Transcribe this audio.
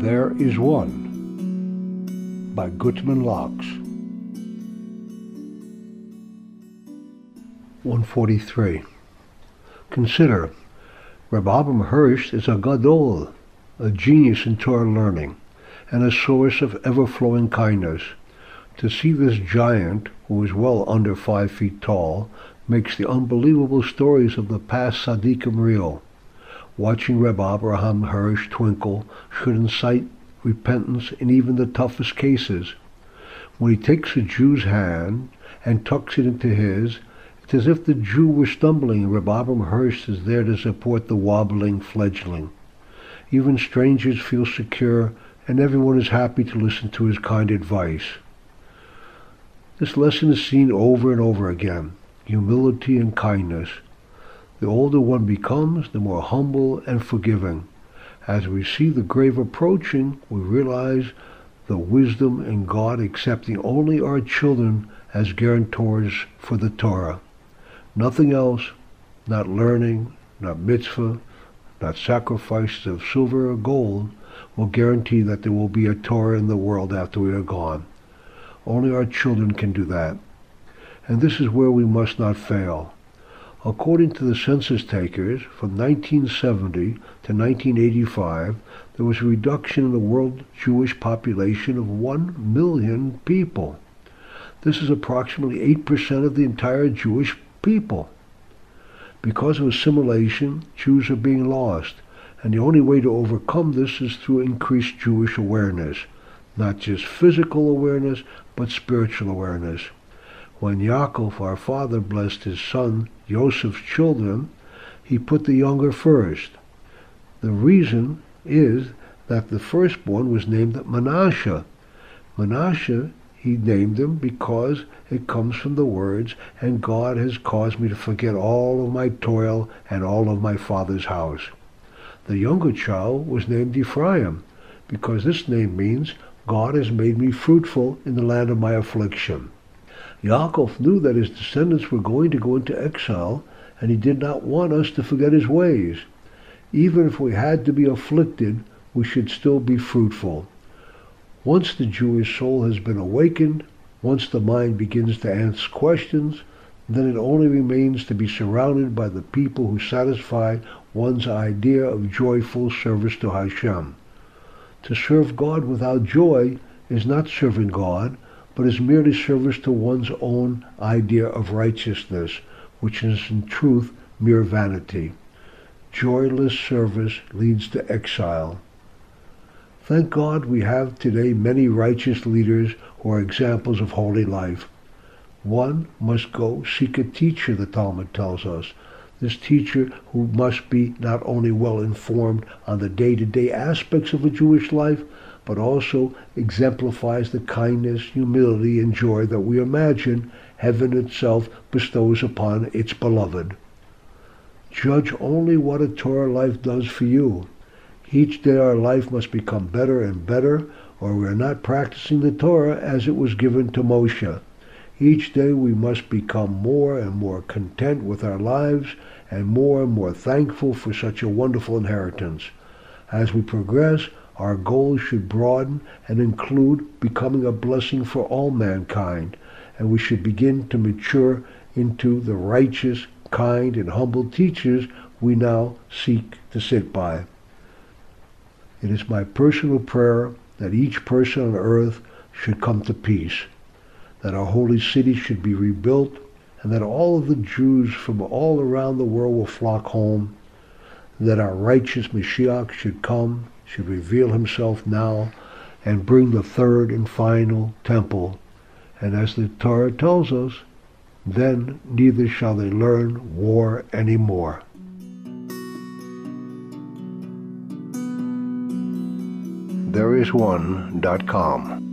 There is One by Gutman Locks. 143. Consider, Reb Abraham Hirsch is a gadol, a genius in Torah learning, and a source of ever-flowing kindness. To see this giant, who is well under five feet tall, makes the unbelievable stories of the past tzaddikim real. Watching Reb Abraham Hirsch twinkle should incite repentance in even the toughest cases. When he takes a Jew's hand and tucks it into his, it's as if the Jew were stumbling and Reb Abraham Hirsch is there to support the wobbling fledgling. Even strangers feel secure and everyone is happy to listen to his kind advice. This lesson is seen over and over again, humility and kindness. The older one becomes, the more humble and forgiving. As we see the grave approaching, we realize the wisdom in God accepting only our children as guarantors for the Torah. Nothing else, not learning, not mitzvah, not sacrifices of silver or gold, will guarantee that there will be a Torah in the world after we are gone. Only our children can do that. And this is where we must not fail. According to the census takers, from 1970 to 1985, there was a reduction in the world Jewish population of 1 million people. This is approximately 8% of the entire Jewish people. Because of assimilation, Jews are being lost, and the only way to overcome this is through increased Jewish awareness, not just physical awareness, but spiritual awareness. When Yaakov, our father, blessed his son Joseph's children, he put the younger first. The reason is that the firstborn was named Manasseh. Manasseh, he named him because it comes from the words, and God has caused me to forget all of my toil and all of my father's house. The younger child was named Ephraim, because this name means God has made me fruitful in the land of my affliction. Yaakov knew that his descendants were going to go into exile, and he did not want us to forget his ways. Even if we had to be afflicted, we should still be fruitful. Once the Jewish soul has been awakened, once the mind begins to ask questions, then it only remains to be surrounded by the people who satisfy one's idea of joyful service to Hashem. To serve God without joy is not serving God, but is merely service to one's own idea of righteousness, which is in truth mere vanity. Joyless service leads to exile. Thank God we have today many righteous leaders who are examples of holy life. One must go seek a teacher, the Talmud tells us. This teacher who must be not only well informed on the day-to-day aspects of a Jewish life, but also exemplifies the kindness, humility, and joy that we imagine heaven itself bestows upon its beloved. Judge only what a Torah life does for you. Each day our life must become better and better, or we are not practicing the Torah as it was given to Moshe. Each day we must become more and more content with our lives and more and more thankful for such a wonderful inheritance. As we progress, our goals should broaden and include becoming a blessing for all mankind, and we should begin to mature into the righteous, kind, and humble teachers we now seek to sit by. It is my personal prayer that each person on earth should come to peace, that our holy city should be rebuilt, and that all of the Jews from all around the world will flock home, that our righteous Mashiach should come should reveal himself now and bring the third and final temple. And as the Torah tells us, then neither shall they learn war any more. There is one.com